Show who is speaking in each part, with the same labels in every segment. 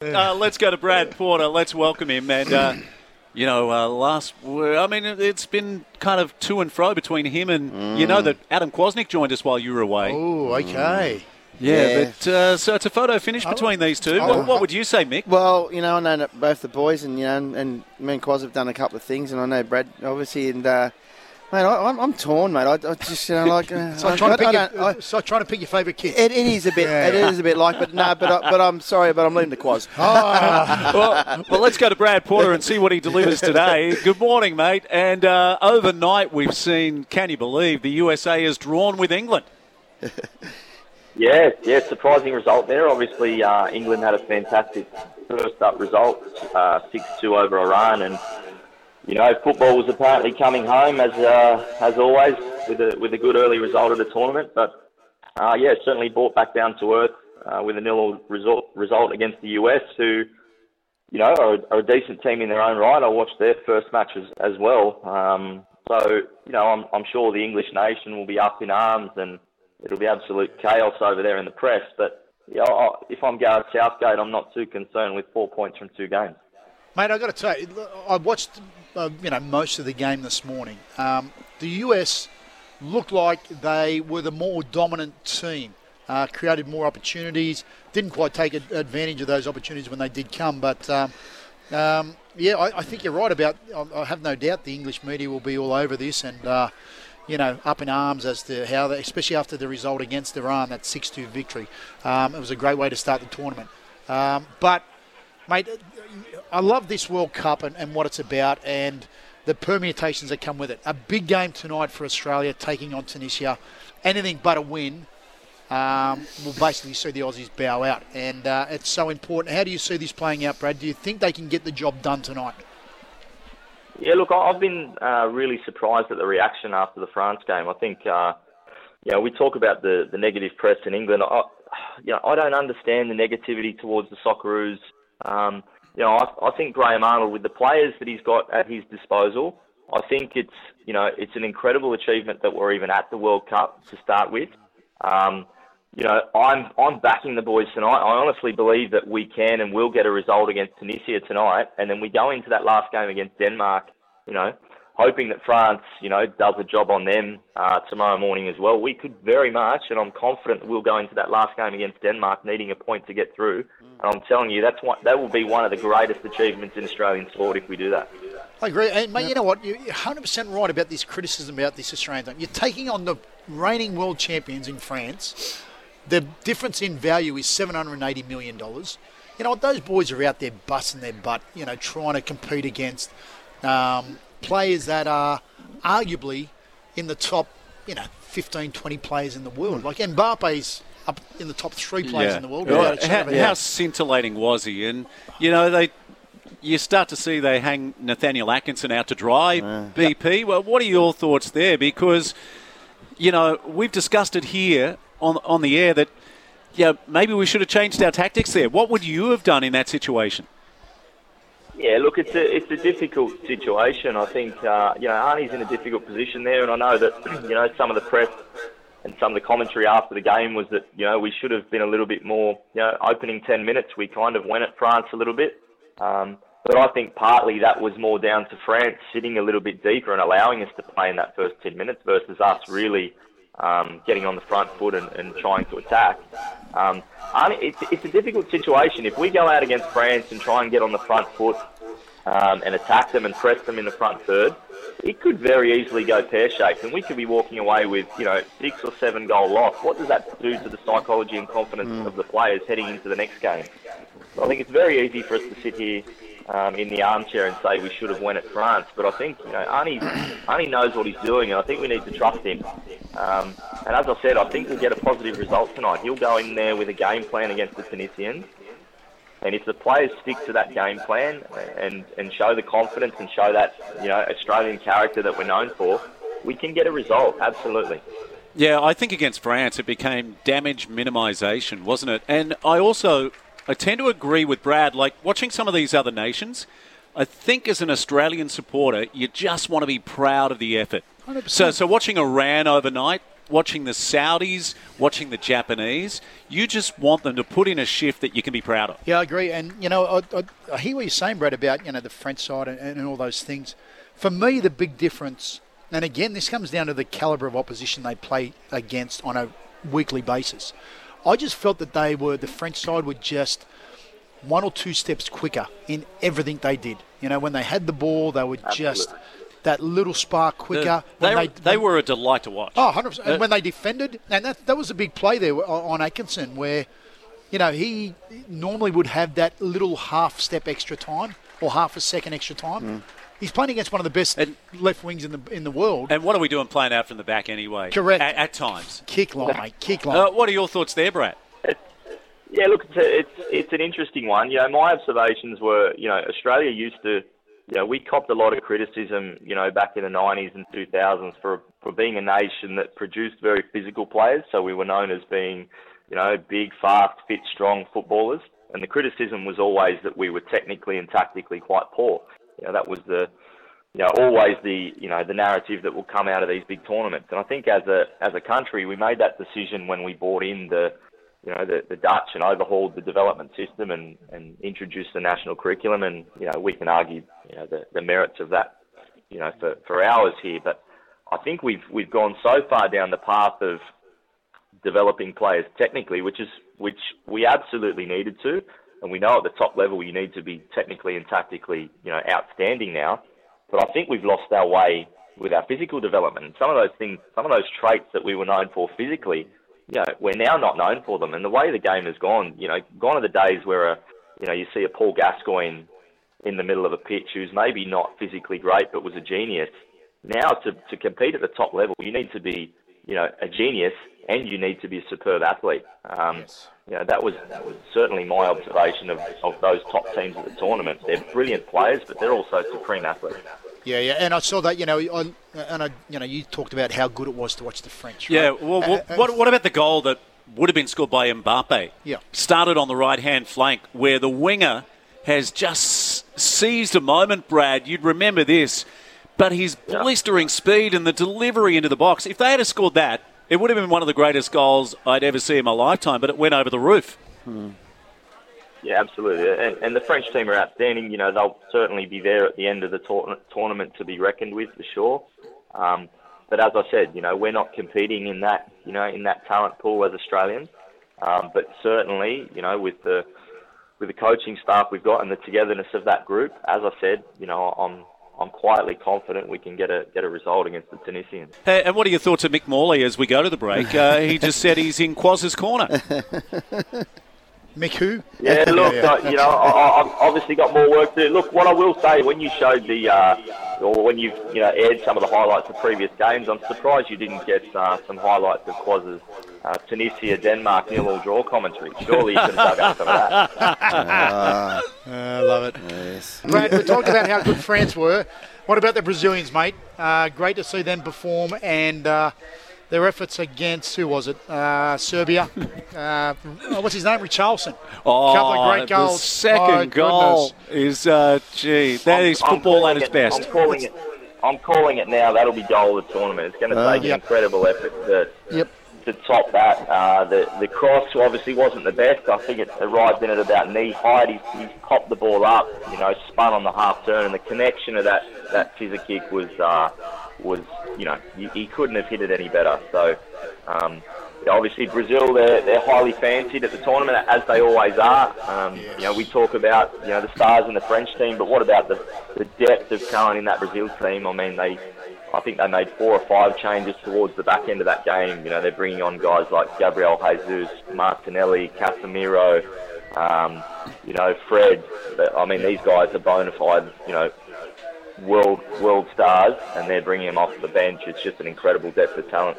Speaker 1: Uh, let's go to Brad Porter. Let's welcome him. And, uh, you know, uh, last, I mean, it's been kind of to and fro between him and, you know, that Adam Kwasnik joined us while you were away.
Speaker 2: Oh, okay.
Speaker 1: yeah,
Speaker 3: yeah.
Speaker 1: but uh, so it's a photo finish between these two. What, what would you say, Mick?
Speaker 3: Well, you know, I know that both the boys and you know, and, and me and Quaz have done a couple of things, and I know Brad obviously, and uh, mate, I, I'm, I'm torn, mate. I, I just you know like. Uh,
Speaker 2: It's
Speaker 3: I-
Speaker 2: trying
Speaker 3: I-
Speaker 2: to pick
Speaker 3: I
Speaker 2: your,
Speaker 3: I-
Speaker 2: it's trying to pick your favourite kid.
Speaker 3: it, it is a bit.
Speaker 2: Yeah.
Speaker 3: It is a bit like, but no, but I, but I'm sorry, but I'm leaving the Quaz.
Speaker 1: well, well, let's go to Brad Porter and see what he delivers today. Good morning, mate. And uh, overnight, we've seen, can you believe, the USA has drawn with England.
Speaker 4: Yeah, yeah, surprising result there. Obviously, uh, England had a fantastic first up result, uh, 6-2 over Iran, and you know, football was apparently coming home as uh, as always with a with a good early result of the tournament. But uh, yeah, certainly brought back down to earth uh, with a nil result result against the US, who you know are, are a decent team in their own right. I watched their first match as, as well. Um, so you know, I'm I'm sure the English nation will be up in arms and it'll be absolute chaos over there in the press. But yeah, I, if I'm Gareth Southgate, I'm not too concerned with four points from two games.
Speaker 2: Mate, I've got to tell you, I watched uh, you know most of the game this morning. Um, the US looked like they were the more dominant team, uh, created more opportunities, didn't quite take advantage of those opportunities when they did come. But um, um, yeah, I, I think you're right about. I, I have no doubt the English media will be all over this and. Uh, you know, up in arms as to how, they, especially after the result against Iran, that 6-2 victory. Um, it was a great way to start the tournament. Um, but, mate, I love this World Cup and, and what it's about and the permutations that come with it. A big game tonight for Australia taking on Tunisia. Anything but a win um, will basically see the Aussies bow out. And uh, it's so important. How do you see this playing out, Brad? Do you think they can get the job done tonight?
Speaker 4: Yeah, look, I've been uh, really surprised at the reaction after the France game. I think, uh, you know, we talk about the, the negative press in England. I, you know, I don't understand the negativity towards the Socceroos. Um, you know, I, I think Graham Arnold, with the players that he's got at his disposal, I think it's, you know, it's an incredible achievement that we're even at the World Cup to start with. Um, you know, I'm I'm backing the boys tonight. I honestly believe that we can and will get a result against Tunisia tonight, and then we go into that last game against Denmark. You know, hoping that France, you know, does a job on them uh, tomorrow morning as well. We could very much, and I'm confident we'll go into that last game against Denmark needing a point to get through. And I'm telling you, that's one, that will be one of the greatest achievements in Australian sport if we do that.
Speaker 2: I agree. And, mate, you know what? You're 100% right about this criticism about this Australian team. You're taking on the reigning world champions in France. The difference in value is $780 million. You know what? Those boys are out there busting their butt, you know, trying to compete against um, players that are arguably in the top, you know, 15, 20 players in the world. Like Mbappe's up in the top three players in the world.
Speaker 1: How, how scintillating was he? And you know they, you start to see they hang Nathaniel Atkinson out to dry. BP. Well, what are your thoughts there? Because you know we've discussed it here on on the air that yeah maybe we should have changed our tactics there. What would you have done in that situation?
Speaker 4: Yeah, look, it's a it's a difficult situation. I think uh, you know Arnie's in a difficult position there, and I know that you know some of the press and some of the commentary after the game was that you know we should have been a little bit more you know opening ten minutes. We kind of went at France a little bit, um, but I think partly that was more down to France sitting a little bit deeper and allowing us to play in that first ten minutes versus us really um, getting on the front foot and, and trying to attack. Um, Arnie, it's, it's a difficult situation. If we go out against France and try and get on the front foot um, and attack them and press them in the front third, it could very easily go pear-shaped, and we could be walking away with you know six or seven goal loss. What does that do to the psychology and confidence of the players heading into the next game? So I think it's very easy for us to sit here um, in the armchair and say we should have won at France, but I think you know Arnie, Arnie knows what he's doing, and I think we need to trust him. Um, and as I said, I think we'll get a positive result tonight. He'll go in there with a game plan against the Tunisians. And if the players stick to that game plan and, and show the confidence and show that you know Australian character that we're known for, we can get a result. Absolutely.
Speaker 1: Yeah, I think against France it became damage minimisation, wasn't it? And I also I tend to agree with Brad. Like watching some of these other nations, I think as an Australian supporter, you just want to be proud of the effort.
Speaker 2: 100%.
Speaker 1: So, so watching Iran overnight, watching the Saudis, watching the Japanese, you just want them to put in a shift that you can be proud of.
Speaker 2: Yeah, I agree. And, you know, I, I, I hear what you're saying, Brad, about, you know, the French side and, and all those things. For me, the big difference, and again, this comes down to the calibre of opposition they play against on a weekly basis. I just felt that they were, the French side were just one or two steps quicker in everything they did. You know, when they had the ball, they were just
Speaker 4: Absolutely.
Speaker 2: That little spark quicker.
Speaker 1: They,
Speaker 2: When
Speaker 1: they, were a delight to watch.
Speaker 2: Oh, 100%.
Speaker 1: Uh,
Speaker 2: And when they defended, and that, that was a big play there on Atkinson where, you know, he normally would have that little half step extra time or half a second extra time. He's playing against one of the best
Speaker 1: And-
Speaker 2: left wings in the in the world.
Speaker 1: And what are we doing playing out from the back anyway?
Speaker 2: Correct.
Speaker 1: At, at times.
Speaker 2: kick line, mate, kick line.
Speaker 1: Uh, what are your thoughts there, Brad?
Speaker 4: Yeah, look, it's, a, it's it's an interesting one. You know, my observations were, you know, Australia used to, you know, we copped a lot of criticism, you know, back in the 90s and 2000s for for being a nation that produced very physical players. So we were known as being, you know, big, fast, fit, strong footballers. And the criticism was always that we were technically and tactically quite poor. You know, that was the you know, always the you know the narrative that will come out of these big tournaments. And I think as a as a country, we made that decision when we brought in the you know the, the Dutch and overhauled the development system and, and introduced the national curriculum. And you know we can argue you know the, the merits of that you know for, for hours here, but I think we've we've gone so far down the path of developing players technically, which is which we absolutely needed to, and we know at the top level you need to be technically and tactically, you know, outstanding now. But I think we've lost our way with our physical development. Some of those things, some of those traits that we were known for physically, you know, we're now not known for them. And the way the game has gone, you know, gone are the days where, a, you know, you see a Paul Gascoigne in the middle of a pitch who's maybe not physically great but was a genius. Now to, to compete at the top level, you need to be, you know, a genius and you need to be a superb athlete. Um, You know, that was that was certainly my observation of, of those top teams at the tournament. They're brilliant players, but they're also supreme athletes.
Speaker 2: Yeah, yeah, and I saw that. You know, I, and I, you know, you talked about how good it was to watch the French.
Speaker 1: Yeah,
Speaker 2: right?
Speaker 1: well,
Speaker 2: Uh,
Speaker 1: well
Speaker 2: uh,
Speaker 1: what, what about the goal that would have been scored by Mbappe?
Speaker 2: Yeah.
Speaker 1: Started on the right hand flank where the winger has just seized a moment, Brad. You'd remember this. But his
Speaker 4: Yeah.
Speaker 1: blistering speed and the delivery into the box, if they had scored that, it would have been one of the greatest goals I'd ever see in my lifetime, but it went over the roof.
Speaker 4: Yeah, absolutely. And, and the French team are outstanding. You know, they'll certainly be there at the end of the tour- tournament to be reckoned with for sure. Um, but as I said, you know, we're not competing in that, you know, in that talent pool as Australians. Um, but certainly, you know, with the with the coaching staff we've got and the togetherness of that group, as I said, you know, I'm I'm quietly confident we can get a get a result against the Tunisians.
Speaker 1: Hey, and what are your thoughts of Mick Morley as we go to the break? Uh, he just said he's in Quaz's corner.
Speaker 2: Mick who?
Speaker 4: Yeah, look,
Speaker 2: yeah.
Speaker 4: Uh, you know, I, I've obviously got more work to do. Look, what I will say, when you showed the, uh, or when you've, you know, aired some of the highlights of previous games, I'm surprised you didn't get uh, some highlights of Quaz's uh, Tunisia, Denmark nil-all draw commentary. Surely you could have dug up some of that.
Speaker 2: I love it.
Speaker 3: Yes.
Speaker 2: Brad, we talked about how good France were. What about the Brazilians, mate? Uh, great to see them perform and uh, their efforts against who was it? Uh, Serbia. Uh, oh, what's his name? Richarlison.
Speaker 1: Oh,
Speaker 2: Couple of great
Speaker 1: the second
Speaker 2: My
Speaker 1: goal
Speaker 2: goodness.
Speaker 1: is, uh, gee, that is football at its
Speaker 4: it-
Speaker 1: best.
Speaker 4: I'm calling it. I'm calling it now. That'll be goal of the tournament. It's going to take
Speaker 2: Yep.
Speaker 4: an incredible effort to
Speaker 2: Yep.
Speaker 4: to top that. Uh, the the cross obviously wasn't the best. I think it arrived in at about knee height. He, he popped the ball up, you know, spun on the half turn, and the connection of that that scissor kick was uh, was you know he, he couldn't have hit it any better. So. Um, Obviously, Brazil, they're, they're highly fancied at the tournament, as they always are. Um, You know, we talk about, you know, the stars in the French team, but what about the, the depth of talent in that Brazil team? I mean, they, I think they made four or five changes towards the back end of that game. You know, they're bringing on guys like Gabriel Jesus, Martinelli, Casemiro, um, you know, Fred. I mean, these guys are bona fide, you know, world world stars, and they're bringing them off the bench. It's just an incredible depth of talent.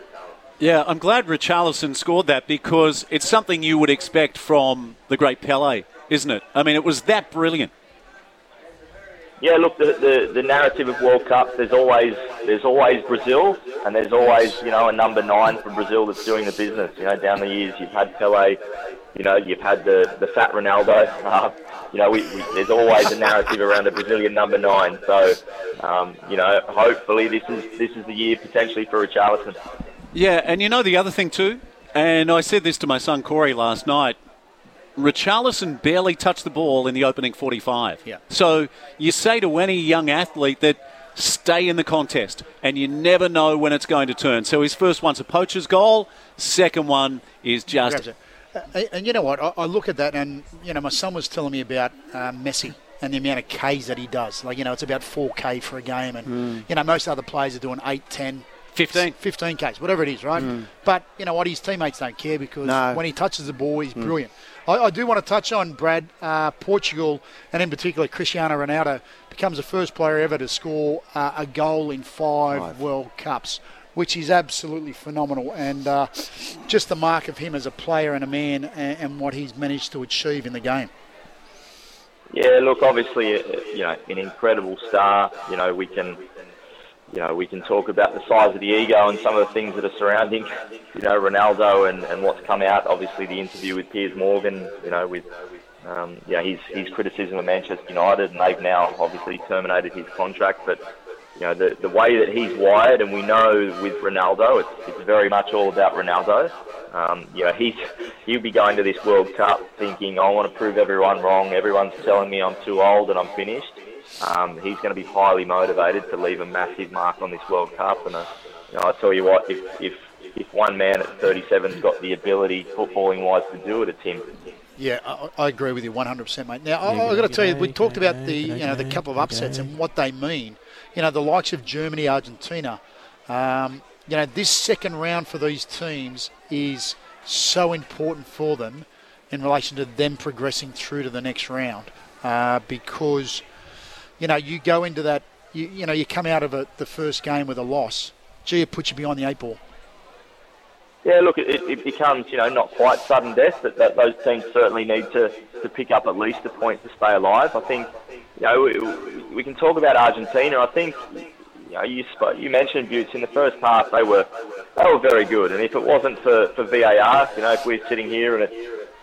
Speaker 1: Yeah, I'm glad Richarlison scored that because it's something you would expect from the great Pele. isn't it? I mean, it was that brilliant.
Speaker 4: Yeah, look, the, the, the narrative of World Cup, there's always there's always Brazil, and there's always you know a number nine from Brazil that's doing the business. You know, down the years you've had Pele, you know, you've had the the fat Ronaldo. Uh, you know, we, we, there's always a narrative around a Brazilian number nine. So, um, you know, hopefully this is this is the year potentially for Richarlison.
Speaker 1: Yeah, and you know the other thing too, and I said this to my son Corey last night. Richarlison barely touched the ball in the opening 45.
Speaker 2: Yeah.
Speaker 1: So you say to any young athlete that stay in the contest, and you never know when it's going to turn. So his first one's a poacher's goal, second one is just.
Speaker 2: Uh, and you know what? I, I, look at that, and you know, my son was telling me about uh, Messi and the amount of Ks that he does. Like, you know, it's about 4K for a game, and
Speaker 1: mm.
Speaker 2: you know, most other players are doing 8, 10,
Speaker 1: 15.
Speaker 2: 15 Ks, whatever it is, right? Mm. But you know what? His teammates don't care because
Speaker 3: no.
Speaker 2: when he touches the ball, he's mm. brilliant. I, I, do want to touch on Brad uh, Portugal, and in particular Cristiano Ronaldo becomes the first player ever to score uh, a goal in five, five, World Cups, which is absolutely phenomenal, and uh, just the mark of him as a player and a man, and, and what he's managed to achieve in the game.
Speaker 4: Yeah, look, obviously, uh, you know, an incredible star. You know, we can you know, we can talk about the size of the ego and some of the things that are surrounding, you know, Ronaldo and, and what's come out. Obviously, the interview with Piers Morgan, you know, with um, you his, his criticism of Manchester United, and they've now obviously terminated his contract. But you know, the the way that he's wired, and we know with Ronaldo, it's, it's very much all about Ronaldo. Um, you know, he's he'll be going to this World Cup thinking, I want to prove everyone wrong. Everyone's telling me I'm too old and I'm finished um, he's going to be highly motivated to leave a massive mark on this World Cup. And uh, you know, I tell you what, if if if one man at 37's got the ability, footballing wise, to do it, it's him.
Speaker 2: Yeah, I, I agree with you 100%, mate. Now, I, I've got to tell you, we talked about the you know the couple of upsets and what they mean. You know, the likes of Germany, Argentina. Um, you know, this second round for these teams is so important for them in relation to them progressing through to the next round uh, because you know, you go into that, you, you know, you come out of a, the first game with a loss. Gee, it puts you behind the eight ball.
Speaker 4: Yeah, look, it, it becomes, you know, not quite sudden death, but that those teams certainly need to, to pick up at least a point to stay alive. I think, you know, we, we can talk about Argentina. I think, you know, you, spoke, you mentioned Butts in the first half, they were they were very good. And if it wasn't for, for VAR, you know, if we're sitting here and it's,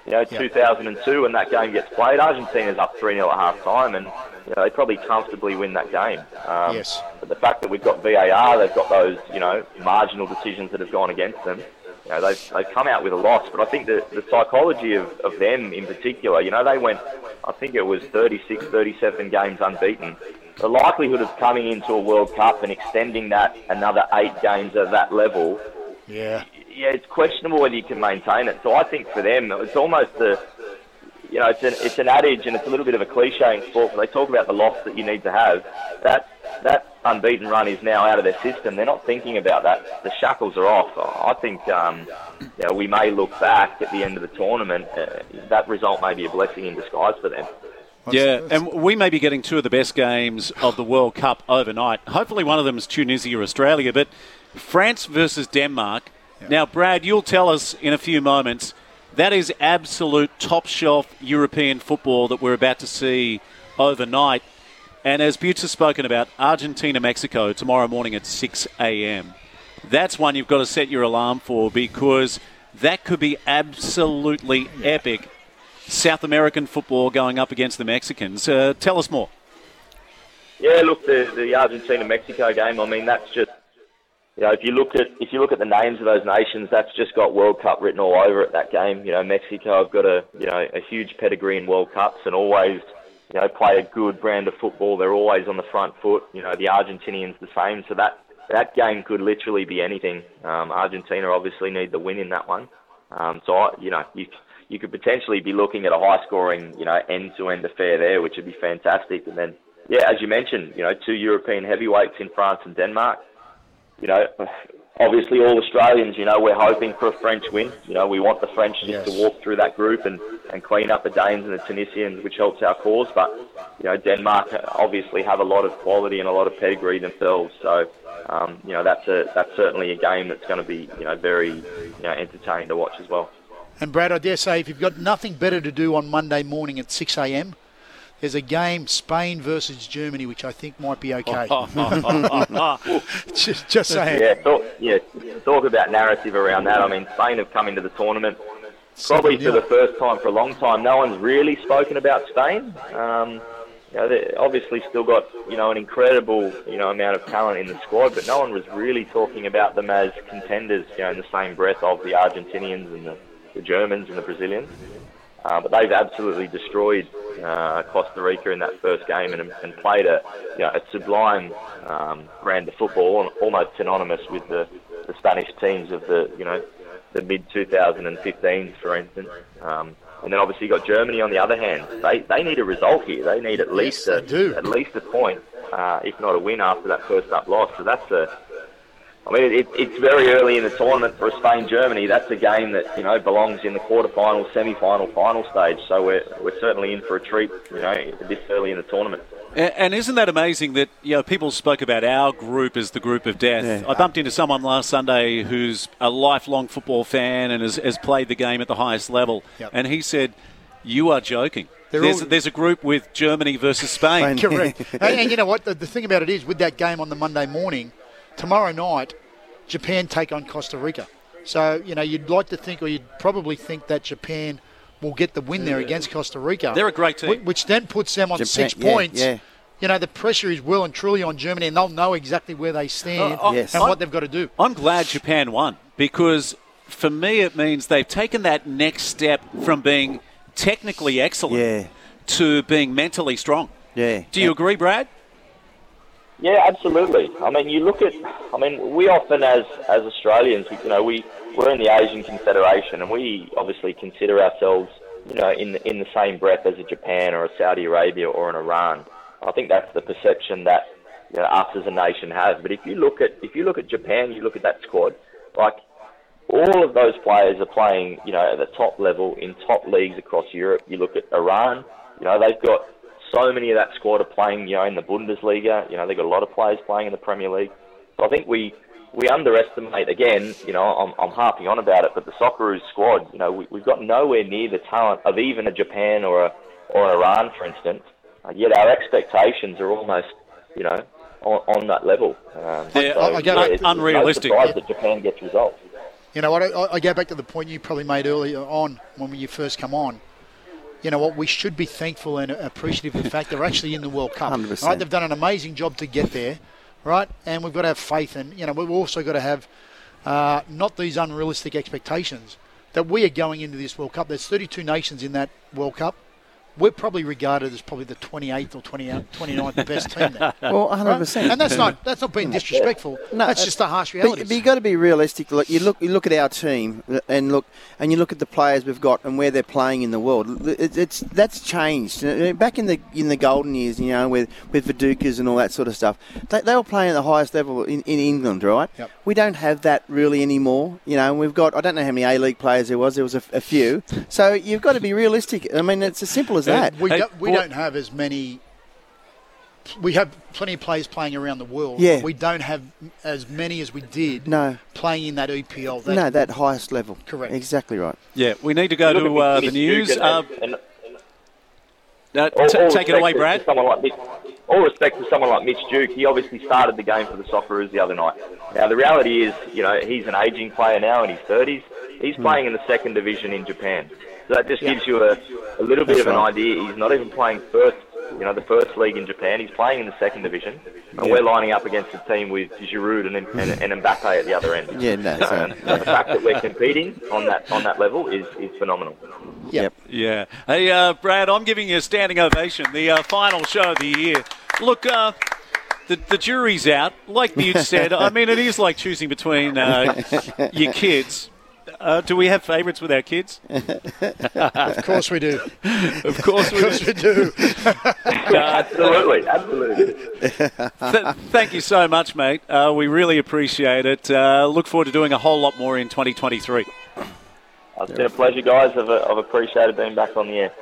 Speaker 4: you know, 2002 and that game gets played, Argentina's up 3 0 at half time. And, you know, they probably comfortably win that game.
Speaker 2: Um, yes.
Speaker 4: But the fact that we've got VAR, they've got those, you know, marginal decisions that have gone against them. You know, they've, they've come out with a loss. But I think the, the psychology of, of them in particular, you know, they went, I think it was 36, 37 games unbeaten. The likelihood of coming into a World Cup and extending that another eight games at that level,
Speaker 2: yeah,
Speaker 4: yeah, it's questionable whether you can maintain it. So I think for them, it's almost the you know, it's an, it's an adage and it's a little bit of a cliche in sport, but they talk about the loss that you need to have. That that unbeaten run is now out of their system. They're not thinking about that. The shackles are off. I think um, you know, we may look back at the end of the tournament. Uh, that result may be a blessing in disguise for them.
Speaker 1: Yeah, and we may be getting two of the best games of the World Cup overnight. Hopefully, one of them is Tunisia or Australia, but France versus Denmark. Yeah. Now, Brad, you'll tell us in a few moments that is absolute top shelf European football that we're about to see overnight. And as Butts has spoken about, Argentina Mexico tomorrow morning at 6 a.m. That's one you've got to set your alarm for because that could be absolutely epic. South American football going up against the Mexicans. Uh, tell us more.
Speaker 4: Yeah, look, the, the Argentina Mexico game, I mean, that's just you know, if you look at if you look at the names of those nations, that's just got World Cup written all over it. That game, you know, Mexico have got a you know a huge pedigree in World Cups and always you know play a good brand of football. They're always on the front foot. You know, the Argentinians the same. So that that game could literally be anything. Um, Argentina obviously need the win in that one. Um, so I, you know you you could potentially be looking at a high scoring you know end to end affair there, which would be fantastic. And then yeah, as you mentioned, you know two European heavyweights in France and Denmark you know, obviously all Australians, you know, we're hoping for a French win. You know, we want the French yes. to walk through that group and, and clean up the Danes and the Tunisians, which helps our cause. But, you know, Denmark obviously have a lot of quality and a lot of pedigree themselves. So, um, you know, that's a that's certainly a game that's going to be, you know, very you know, entertaining to watch as well.
Speaker 2: And Brad, I dare say, if you've got nothing better to do on Monday morning at 6 a.m., there's a game Spain versus Germany, which I think might be okay. just, just saying.
Speaker 4: Yeah, talk, yeah, talk about narrative around that. I mean, Spain have come into the tournament probably for the first time for a long time. No one's really spoken about Spain. Um, you know, they obviously still got you know an incredible you know amount of talent in the squad, but no one was really talking about them as contenders. You know, in the same breath of the Argentinians and the, the Germans and the Brazilians. Uh, but they've absolutely destroyed uh, Costa Rica in that first game and, and played a, you know, a sublime um, brand of football, almost synonymous with the, the Spanish teams of the you know the mid 2015s, for instance. Um, and then obviously you've got Germany on the other hand. They they need a result here. They need at least
Speaker 2: yes,
Speaker 4: a, at least a point, uh, if not a win after that first up loss. So that's a I mean, it, it's very early in the tournament for Spain Germany. That's a game that you know belongs in the quarterfinal, semi-final, final stage. So we're we're certainly in for a treat, you know, this early in the tournament.
Speaker 1: And, isn't that amazing that you know people spoke about our group as the group of death? Yeah. I bumped into someone last Sunday who's a lifelong football fan and has, has played the game at the highest level, yep. and he said, "You are joking." There's, all... there's, a group with Germany versus Spain.
Speaker 2: Correct. and, and, you know what? The, the thing about it is, with that game on the Monday morning, tomorrow night, Japan take on Costa Rica. So, you know, you'd like to think, or you'd probably think that Japan will get the win there against Costa Rica.
Speaker 1: They're a great team.
Speaker 2: Which then puts them on Japan, six points. Yeah, yeah. You know, the pressure is well and truly on Germany, and they'll know exactly where they stand uh, yes. and I'm, what they've got to do.
Speaker 1: I'm glad Japan won because for me it means they've taken that next step from being technically excellent yeah. to being mentally strong.
Speaker 3: Yeah.
Speaker 1: Do you agree, Brad?
Speaker 4: Yeah, absolutely. I mean, you look at. I mean, we often, as as Australians, you know, we we're in the Asian Confederation, and we obviously consider ourselves, you know, in in the same breath as a Japan or a Saudi Arabia or an Iran. I think that's the perception that you know, us as a nation has. But if you look at if you look at Japan, you look at that squad, like all of those players are playing, you know, at the top level in top leagues across Europe. You look at Iran, you know, they've got so many of that squad are playing, you know, in the Bundesliga. You know, they've got a lot of players playing in the Premier League. So I think we we underestimate again. You know, I'm, I'm harping on about it, but the Socceroos squad, you know, we, we've got nowhere near the talent of even a Japan or a or an Iran, for instance. Uh, yet our expectations are almost, you know, on, on that level.
Speaker 1: Um, yeah, so, I, I yeah, it's, unrealistic.
Speaker 4: No that Japan gets results.
Speaker 2: You know what? I, I go back to the point you probably made earlier on when you first come on you know what, we should be thankful and appreciative of the fact they're actually in the World Cup. 100%. Right? They've done an amazing job to get there, right? And we've got to have faith, and you know we've also got to have uh, not these unrealistic expectations that we are going into this World Cup. There's 32 nations in that World Cup we're probably regarded as probably the 28th or 29th best team there.
Speaker 3: well, 100%.
Speaker 2: Right? And that's not that's not being disrespectful. No, that's just the harsh reality.
Speaker 3: But, but you've got to be realistic. Look, you look you look at our team uh, and look and you look at the players we've got and where they're playing in the world. It's, it's that's changed. Uh, uh, back in the in the golden years, you know, with with Vidukas and all that sort of stuff, they, they were playing at the highest level in, in England, right?
Speaker 2: Yep.
Speaker 3: We don't have that really anymore. You know, we've got I don't know how many A League players there was. There was a, a few. So you've got to be realistic. I mean, it's as simple as that.
Speaker 2: We, hey, do, we don't have as many. We have plenty of players playing around the world.
Speaker 3: Yeah.
Speaker 2: We don't have as many as we did.
Speaker 3: No.
Speaker 2: Playing in that EPL. That
Speaker 3: no, that highest level.
Speaker 2: Correct.
Speaker 3: Exactly right.
Speaker 1: Yeah, we need to go to uh, the news. Uh, uh, t- take it away, Brad.
Speaker 4: Someone like Mitch, all respect to someone like Mitch Duke. He obviously started the game for the Socceroos the other night. Now the reality is, you know, he's an aging player now in his 30s. He's mm. playing in the second division in Japan. So that just gives you a, a little bit That's of an right. idea. He's not even playing first, you know, the first league in Japan. He's playing in the second division, and yeah. we're lining up against a team with Giroud and, and, and Mbappe at the other end.
Speaker 3: Yeah, no,
Speaker 4: so, the fact that we're competing on that on that level is, is phenomenal.
Speaker 1: Yep. Yeah. Hey, uh, Brad, I'm giving you a standing ovation. The uh, final show of the year. Look, uh, the, the jury's out. Like you said, I mean, it is like choosing between uh, your kids. Uh, do we have favourites with our kids?
Speaker 2: of course we do.
Speaker 1: of course we,
Speaker 2: of course do. we do.
Speaker 4: absolutely, absolutely.
Speaker 1: Th- thank you so much, mate. Uh, we really appreciate it. Uh, look forward to doing a whole lot more in 2023.
Speaker 4: It's been a pleasure, guys. I've, I've appreciated being back on the air.